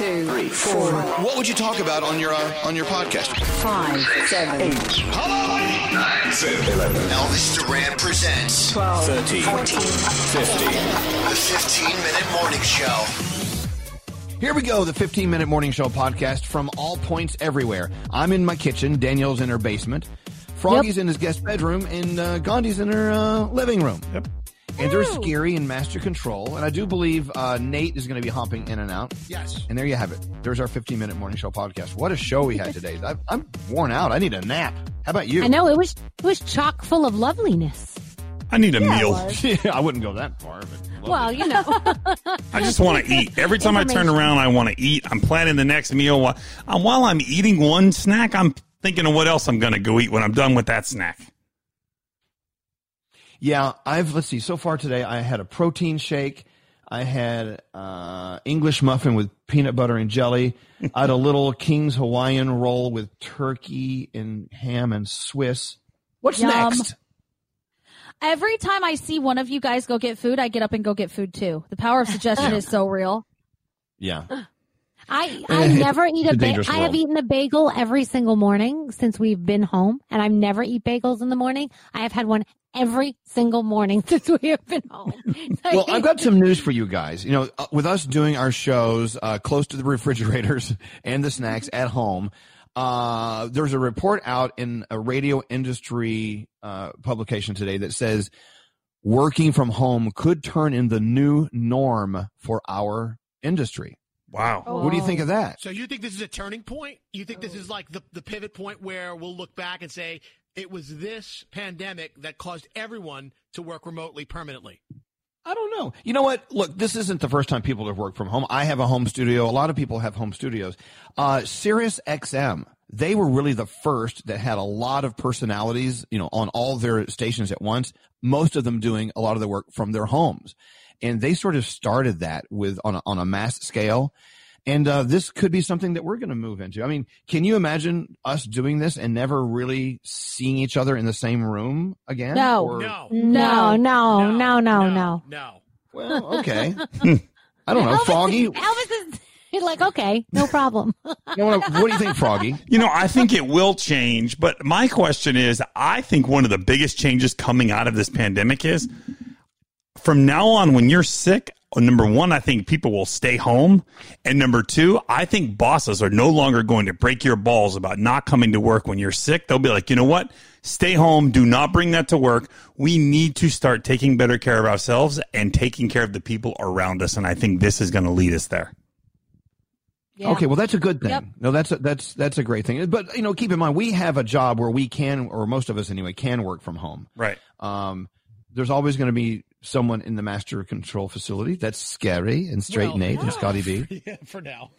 Two, three, four. What would you talk about on your uh, on your podcast? Five, seven, eight. Hello, nine, seven, eleven. Elvis Duran presents 12, 13, 14, 15. The 15 minute morning show. Here we go, the 15 minute morning show podcast from all points everywhere. I'm in my kitchen, Danielle's in her basement, Froggy's in his guest bedroom, and uh, Gandhi's in her uh, living room. Yep. And there's Skeery in Master Control, and I do believe uh, Nate is going to be hopping in and out. Yes. And there you have it. There's our 15 minute morning show podcast. What a show we had today. I, I'm worn out. I need a nap. How about you? I know it was it was chock full of loveliness. I need a Yeah, meal. yeah, I wouldn't go that far. But Well, you know, I just want to eat. Every time I turn around, I want to eat. I'm planning the next meal. While, uh, while I'm eating one snack, I'm thinking of what else I'm going to go eat when I'm done with that snack. Yeah, I've let's see. So far today, I had a protein shake. I had uh, English muffin with peanut butter and jelly. I had a little King's Hawaiian roll with turkey and ham and Swiss. What's Yum. next? every time I see one of you guys go get food, I get up and go get food too. The power of suggestion is so real. Yeah, I I never eat a a, ba- I have eaten a bagel every single morning since we've been home, and I've never eat bagels in the morning. I have had one every single morning since we have been home. well, I've got some news for you guys. You know, uh, with us doing our shows uh, close to the refrigerators and the snacks at home, uh, there's a report out in a radio industry uh, publication today that says working from home could turn in the new norm for our industry. Wow. What do you think of that? So you think this is a turning point? You think this is like the, the pivot point where we'll look back and say it was this pandemic that caused everyone to work remotely permanently? I don't know. You know what? Look, this isn't the first time people have worked from home. I have a home studio. A lot of people have home studios. Uh, Sirius XM, they were really the first that had a lot of personalities, you know, on all their stations at once. Most of them doing a lot of the work from their homes, and they sort of started that with on a, on a mass scale. And uh, this could be something that we're going to move into. I mean, can you imagine us doing this and never really seeing each other in the same room again? No. Or- No. No, no, no, no, no. No. Well, okay. I don't know, Froggy. Elvis is he's like, okay, no problem. You know what, what do you think, Froggy? You know, I think it will change, but my question is I think one of the biggest changes coming out of this pandemic is from now on, when you're sick, number one, I think people will stay home. And number two, I think bosses are no longer going to break your balls about not coming to work when you're sick. They'll be like, you know what? Stay home. Do not bring that to work. We need to start taking better care of ourselves and taking care of the people around us. And I think this is going to lead us there. Okay, well that's a good thing. Yep. No, that's a, that's that's a great thing. But you know, keep in mind we have a job where we can, or most of us anyway, can work from home. Right. Um, there's always going to be someone in the master control facility. That's Skeery and straight Well, Nate and Scotty B. Yeah, for now.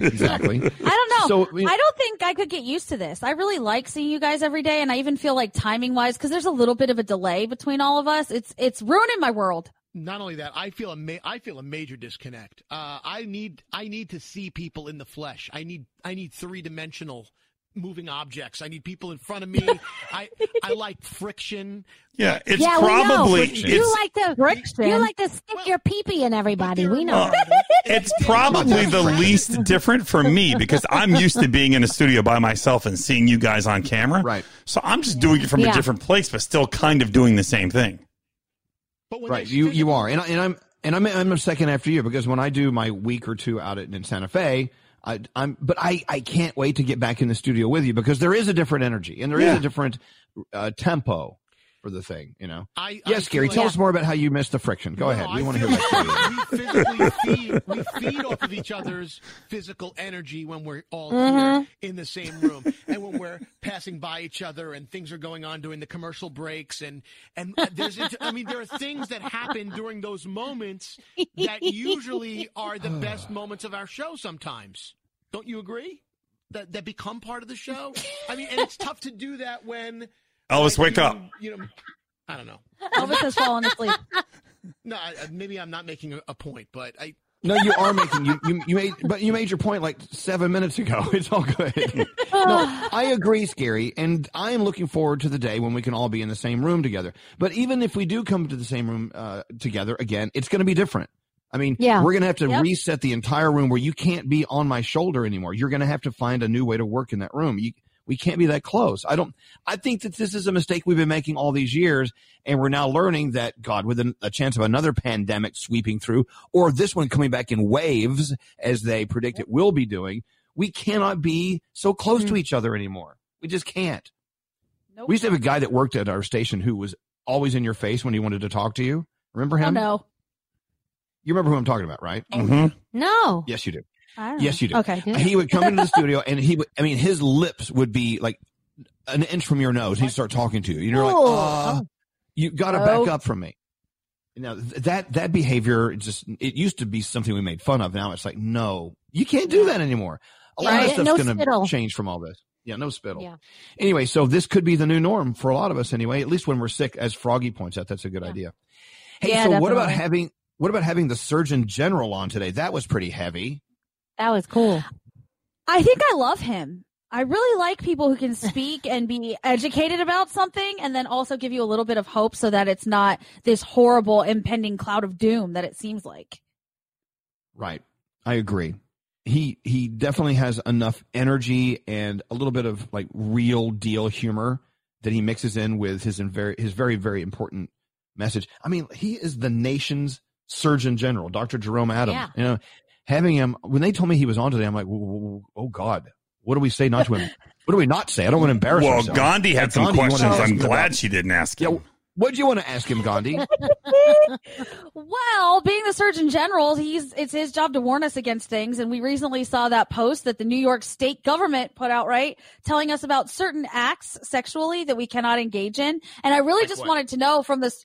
Exactly. I don't know. So, I mean- I don't think I could get used to this. I really like seeing you guys every day, and I even feel like timing wise, because there's a little bit of a delay between all of us. It's it's ruining my world. Not only that, I feel a ma- I feel a major disconnect. Uh, I need I need to see people in the flesh. I need I need three dimensional moving objects. I need people in front of me. I I like friction. Yeah, it's yeah, we know. probably you like to Friction. you like to stick your pee-pee in everybody. We know. Uh, it's probably the least different for me because I'm used to being in a studio by myself and seeing you guys on camera. Right. So I'm just doing it from a different place, but still kind of doing the same thing. But when right. You you are, and I, and I'm and I'm I'm a second after you because when I do my week or two out at, in Santa Fe. I, I'm, but I, I can't wait to get back in the studio with you because there is a different energy and there is Yeah. a different uh, tempo for the thing, you know. I, Yes, I Gary, feel tell like- us more about how you missed the friction. Go No, ahead. I We want to feel hear that. we physically feed we feed off of each other's physical energy when we're all Mm-hmm. here in the same room and when we're passing by each other and things are going on during the commercial breaks and and there's I mean there are things that happen during those moments that usually are the best moments of our show sometimes. Don't you agree? That that become part of the show? I mean, and it's tough to do that when Elvis, like, wake you- up. You know, I don't know. Elvis has fallen asleep. No, I, I- maybe I'm not making a, a point, but I No, you are making you, you you made but you made your point like seven minutes ago. It's all good. no, I agree, Skeery, and I am looking forward to the day when we can all be in the same room together. But even if we do come to the same room uh, together again, it's going to be different. I mean, Yeah. we're going to have to Yep. reset the entire room where you can't be on my shoulder anymore. You're going to have to find a new way to work in that room. You, we can't be that close. I don't. I think that this is a mistake we've been making all these years, and we're now learning that God, with an, a chance of another pandemic sweeping through, or this one coming back in waves, as they predict it will be doing, we cannot be so close to each other anymore. We just can't. Nope. We used to have a guy that worked at our station who was always in your face when he wanted to talk to you. Remember Oh him? no. You remember who I'm talking about, right? Mm-hmm. No. Yes, you do. I don't know. Yes, you do. Okay. He would come into the studio and he would, I mean, his lips would be like an inch from your nose. He'd start talking to you. You're like, Oh. uh, you got to Oh. back up from me. Now that, that behavior just, it used to be something we made fun of. Now it's like, no, you can't do that anymore. A lot Right. of stuff's No going to change from all this. Yeah, no spittle. Yeah. Anyway, so this could be the new norm for a lot of us anyway, at least when we're sick, as Froggy points out. That's a good idea. Hey, Yeah, so what about having, what about having the Surgeon General on today? That was pretty heavy. That was cool. I think I love him. I really like people who can speak and be educated about something and then also give you a little bit of hope so that it's not this horrible impending cloud of doom that it seems like. Right. I agree. He he definitely has enough energy and a little bit of like real deal humor that he mixes in with his in very his very very important message. I mean, he is the nation's Surgeon General, Dr. Jerome Adams. Yeah. You know, having him when they told me he was on today, I'm like, "Whoa, whoa, whoa, oh God, what do we say not to him? what do we not say? I don't want to embarrass Well, ourselves. Gandhi had Like, some Gandhi questions. I'm glad about- she didn't ask Yeah, him. What do you want to ask him, Gandhi? well, being the Surgeon General, he's it's his job to warn us against things, and we recently saw that post that the New York State government put out, right, telling us about certain acts sexually that we cannot engage in. And I really Like just what? wanted to know from this.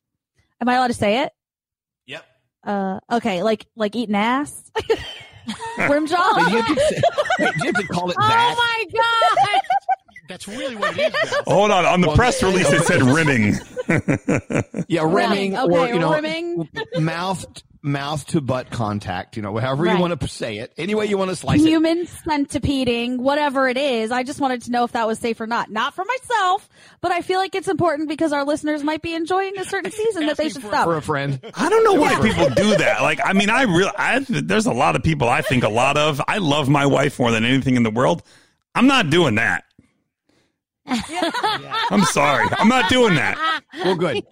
Am I allowed to say it? Yep. Uh, okay, like like eating ass, rim job. But you have to wait, you have to call it that? Oh my god! That's really what it is. Beth. Hold on. On the Well, press release, it said rimming. Yeah, rimming okay, or you know, rimming. mouth mouth to butt contact. You know, however you want to say it, any way you want to slice it. Human centipeding, whatever it is. I just wanted to know if that was safe or not. Not for myself, but I feel like it's important because our listeners might be enjoying a certain season that they should for- stop. For a friend, I don't know why people do that. Like, I mean, I really, I, there's a lot of people I think a lot of. I love my wife more than anything in the world. I'm not doing that. I'm sorry. I'm not doing that. well, good.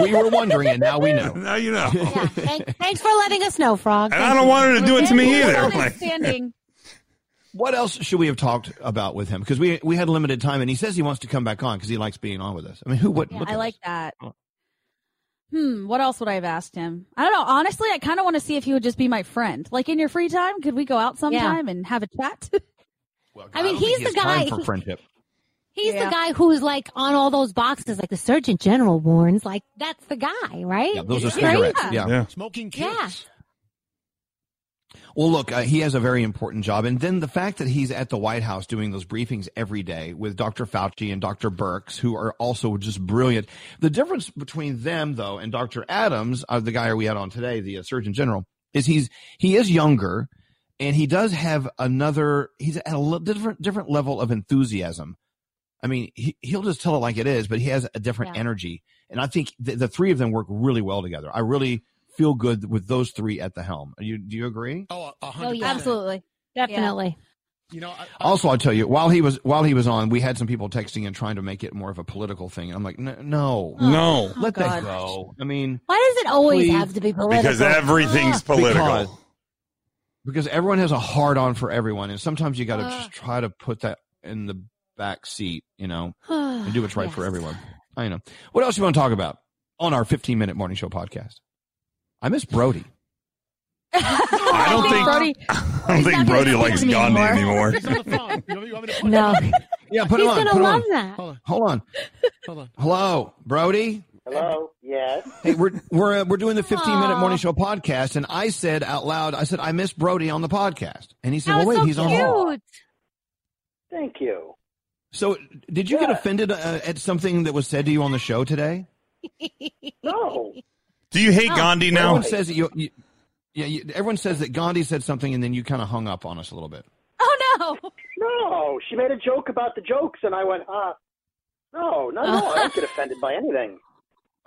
We were wondering, and now we know. Now you know. Yeah, thank- thanks for letting us know, Frog. And I don't want her to do it to me either. Like, understanding. What else should we have talked about with him? Because we we had limited time, and he says he wants to come back on because he likes being on with us. I mean, who wouldn't? Yeah, I like us. that. Hmm. What else would I have asked him? I don't know. Honestly, I kind of want to see if he would just be my friend. Like in your free time, could we go out sometime and have a chat? Well, I mean, don't he's he the guy- for friendship. He's Yeah. the guy who's like on all those boxes, like the Surgeon General warns. Like that's the guy, right? Yeah, those are Yeah. cigarettes. Yeah. Yeah. yeah. Smoking Yeah. Well, look, uh, he has a very important job, and then the fact that he's at the White House doing those briefings every day with Dr. Fauci and Dr. Birx, who are also just brilliant. The difference between them, though, and Dr. Adams, uh, the guy we had on today, the uh, Surgeon General, is he's he is younger, and he does have another. He's at a different different level of enthusiasm. I mean, he, he'll just tell it like it is, but he has a different Yeah. energy, and I think the, the three of them work really well together. I really feel good with those three at the helm. You do you agree? Oh, a Oh, hundred yeah. Absolutely. Definitely. You know, I, I, Also, I'll tell you, while he was while he was on, we had some people texting and trying to make it more of a political thing. I'm like, "N- no, No. let that God. go. I mean, Why does it always Please. have to be political? Because everything's political. because because everyone has a hard on for everyone, and sometimes you got to Uh. just try to put that in the back seat, you know, and do what's right for everyone. I know. What else you want to talk about on our 15 minute morning show podcast? I miss Brody. I don't think Brody. I don't think Brody likes to me Gandhi anymore. anymore. he's on the phone. You want, you want me to put No, Yeah, put he's him on. gonna Put love on. that. Hold on. Hold on. Hold on. Hello, Brody. Hello. Yes. Hey, we're we're uh, we're doing the 15 minute morning show podcast, and I said out loud, I said I miss Brody on the podcast, and he said, That "Well, wait, so he's on hold." cute. Thank you. So, did you get offended uh, at something that was said to you on the show today? No. Do you hate Oh. Gandhi now? Everyone says that you, you yeah, you, everyone says that Gandhi said something, and then you kind of hung up on us a little bit. Oh no. No. She made a joke about the jokes, and I went, ah. No, no, no. I don't get offended by anything.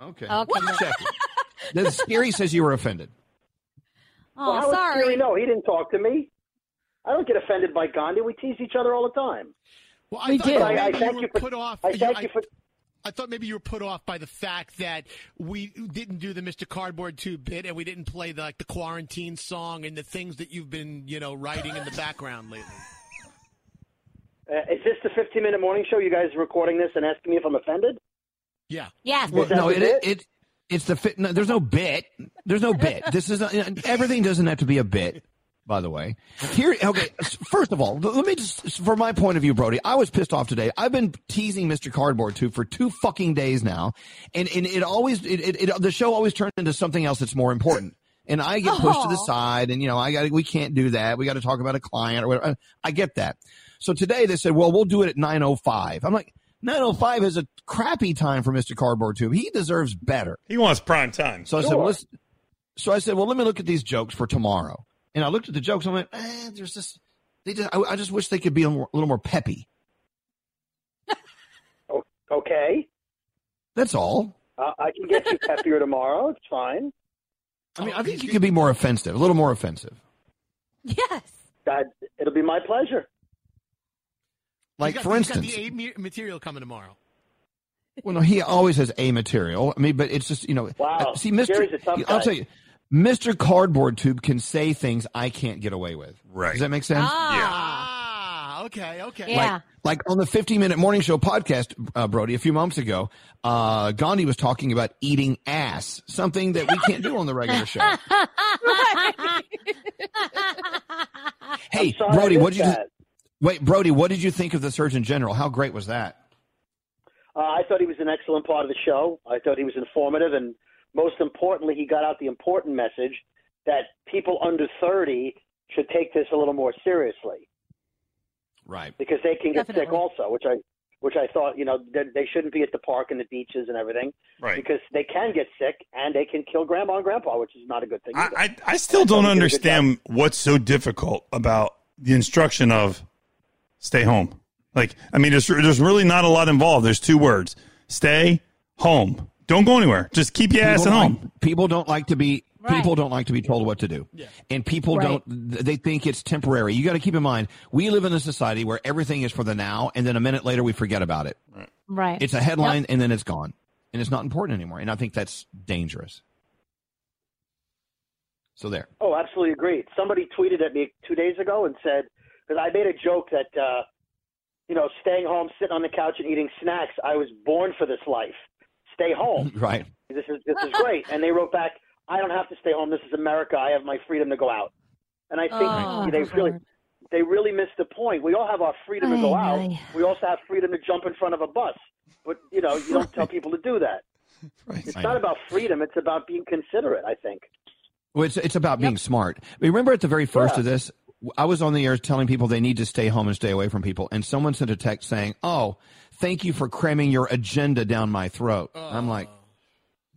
Okay, Okay. Just checking. The Skeery says you were offended. Oh, well, how sorry. Skeery know? He didn't talk to me. I don't get offended by Gandhi. We tease each other all the time. Well, I We thought do. maybe I- I you thank were you for- put off. I thank I- you for. I thought maybe you were put off by the fact that we didn't do the Mr. Cardboard Tube bit and we didn't play the, like the quarantine song and the things that you've been, you know, writing in the background lately. Uh, is this the 15 minute morning show? You guys recording this and asking me if I'm offended? Yeah. Yes. Well, no, the it, it it's the fit. No, there's no bit. There's no bit. This is everything doesn't have to be a bit. By the way, here. Okay, first of all, let me just, from my point of view, Brody, I was pissed off today. I've been teasing Mr. Cardboard Tube for two fucking days now, and and it always it, it, it the show always turned into something else that's more important. And I get pushed to the oh. side, and you know, I got we can't do that. We got to talk about a client or whatever. I get that. So today they said, well, we'll do it at nine oh five. I'm like. 905 is a crappy time for Mr. Cardboard Tube. He deserves better. He wants prime time. So I said, well, let's, so I said, well, let me look at these jokes for tomorrow. And I looked at the jokes. and I went, eh, there's just, they just, I, I just wish they could be a, more, a little more peppy. Okay. That's all. Uh, I can get you peppier tomorrow. It's fine. I mean, I think you could be more offensive, a little more offensive. Yes. God, it'll be my pleasure. Like, He's got- for he's got instance, the A material coming tomorrow. well, no, he always has a material. I mean, but it's just, you know, Wow. uh, see, Mr. Gary's a tough I'll guy. tell you, Mr. Cardboard Tube can say things I can't get away with. Right. Does that make sense? Ah. Ah, okay, okay. Like, like on the 15 minute morning show podcast, uh, Brody, a few months ago, uh, Gandhi was talking about eating ass, something that we can't do on the regular show. Hey, sorry Brody, what did you that. wait, Brody? What did you think of the Surgeon General? How great was that? Uh, I thought he was an excellent part of the show. I thought he was informative, and most importantly, he got out the important message that people under 30 should take this a little more seriously Right. because they can get sick also, which I which I thought you know they, they shouldn't be at the park and the beaches and everything Right. because they can get sick and they can kill grandma and grandpa, which is not a good thing. I. I, I still don't understand what's so difficult about the instruction of stay home. Like, I mean, there's, there's really not a lot involved. There's two words stay home. Don't go anywhere. Just keep your ass at home. like- people don't like to be Right. people don't like to be told what to do, and people Right. don't. They think it's temporary. You got to keep in mind we live in a society where everything is for the now, and then a minute later we forget about it. Right. It's a headline, and then it's gone, and it's not important anymore. And I think that's dangerous. So there. Oh, absolutely agreed. Somebody tweeted at me two days ago and said, because I made a joke that, uh, you know, staying home, sitting on the couch and eating snacks, I was born for this life. Stay home. Right. This is this is great. And they wrote back, I don't have to stay home. This is America. I have my freedom to go out. And I think Oh, they really they really missed the point. We all have our freedom to go out. ay. We also have freedom to jump in front of a bus. But you know, you don't tell people to do that. It's I not know. about freedom. It's about being considerate. I think. Well, it's it's about being smart. Remember at the very first Yeah. of this, I was on the air telling people they need to stay home and stay away from people, and someone sent a text saying, "Oh, thank you for cramming your agenda down my throat." I'm like,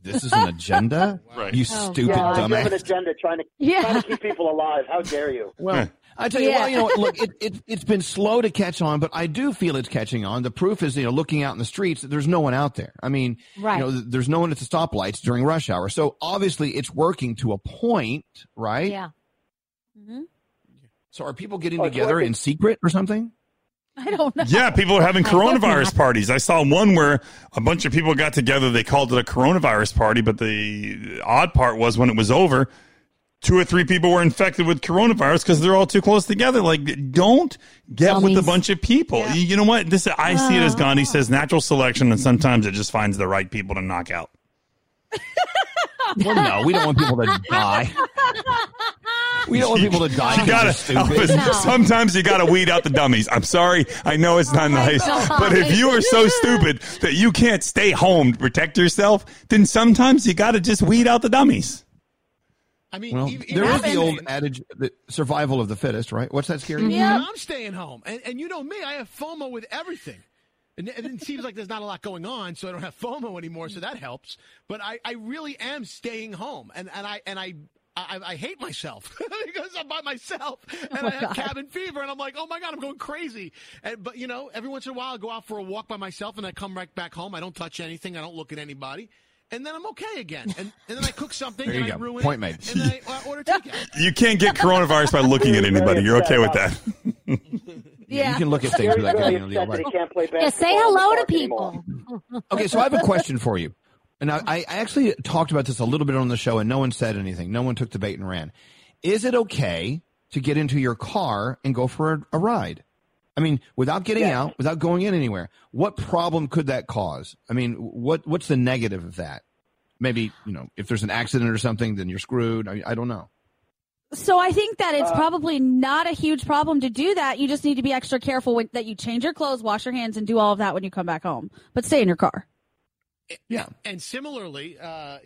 "This is an agenda, Right. you Oh, stupid Yeah, you have an agenda trying to Yeah. trying to keep people alive. How dare you? Well, I tell you, Yeah. well, you know, look, it, it, it's been slow to catch on, but I do feel it's catching on. The proof is, you know, looking out in the streets, there's no one out there. I mean, Right. you know, there's no one at the stoplights during rush hour. So obviously it's working to a point, right? Yeah. Mm-hmm. So are people getting Oh, together in secret or something? I don't know. Yeah, people are having coronavirus not. parties. I saw one where a bunch of people got together. They called it a coronavirus party, but the odd part was when it was over, two or three people were infected with coronavirus because they're all too close together. Like, don't get with a bunch of people. You, you know what? This I see it as ah. Gandhi says, natural selection, and sometimes it just finds the right people to knock out. Well, no, we don't want people to die. We don't want people to die. You 'cause gotta, they're. No. Sometimes you gotta weed out the dummies. I'm sorry. I know it's not oh nice, God. but if you are so stupid that you can't stay home to protect yourself, then sometimes you gotta just weed out the dummies. I mean, Well, even, there even is the old adage, the survival of the fittest, right? What's that Skeery? even I'm staying home, and and you know me, I have FOMO with everything. And and it seems like there's not a lot going on, so I don't have FOMO anymore, so that helps. But I, I really am staying home, and, and I and I, I I hate myself because I'm by myself and my I have God. cabin fever, and I'm like, oh my god, I'm going crazy. And, but you know, every once in a while, I go out for a walk by myself, and I come right back home. I don't touch anything, I don't look at anybody, and then I'm okay again. And, and then I cook something, There and you I go. ruin Point it, made. and then I uh, order takeout. You can't get coronavirus by looking at anybody. You're okay with that. Yeah, you can look at things Very, without getting the that right. can't play basketball. Yeah, say hello to park anymore. people. Okay, so I have a question for you. And I, I actually talked about this a little bit on the show, and no one said anything. No one took the bait and ran. Is it okay to get into your car and go for a, a ride? I mean, without getting Yes. out, without going in anywhere, what problem could that cause? I mean, what what's the negative of that? Maybe you know, if there's an accident or something, then you're screwed. I, I don't know. So I think that Uh, it's probably not a huge problem to do that. You just need to be extra careful when, that you change your clothes, wash your hands, and do all of that when you come back home. But stay in your car. Yeah. And similarly, uh,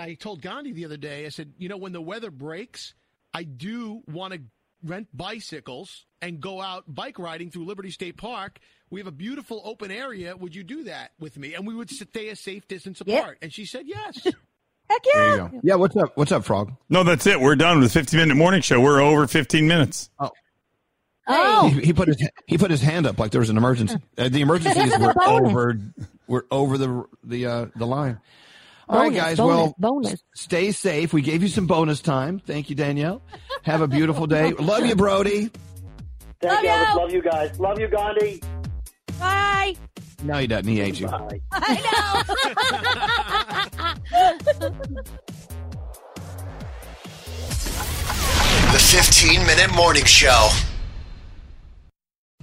I told Gandhi the other day, I said, you know, when the weather breaks, I do want to rent bicycles and go out bike riding through Liberty State Park. We have a beautiful open area. Would you do that with me? And we would stay a safe distance apart. And she said yes. Heck There yeah. you go. Yeah. What's up? What's up, Frog? No, that's it. We're done with the 15 minute morning show. We're over 15 minutes. Oh, He, he put his he put his hand up like there was an emergency. Uh, the emergency is This is a we're bonus. over we're over the the uh, the line. All right, Bonus, guys. bonus, well, bonus. stay safe. We gave you some bonus time. Thank you, Danielle. Have a beautiful day. Love you, Brody. Thank Love you, Elvis. you. Love you guys. Love you, Gandhi. Bye. No, he doesn't. He hates you. Bye. I know. The 15 Minute Morning Show.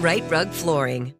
Rite Rug Flooring.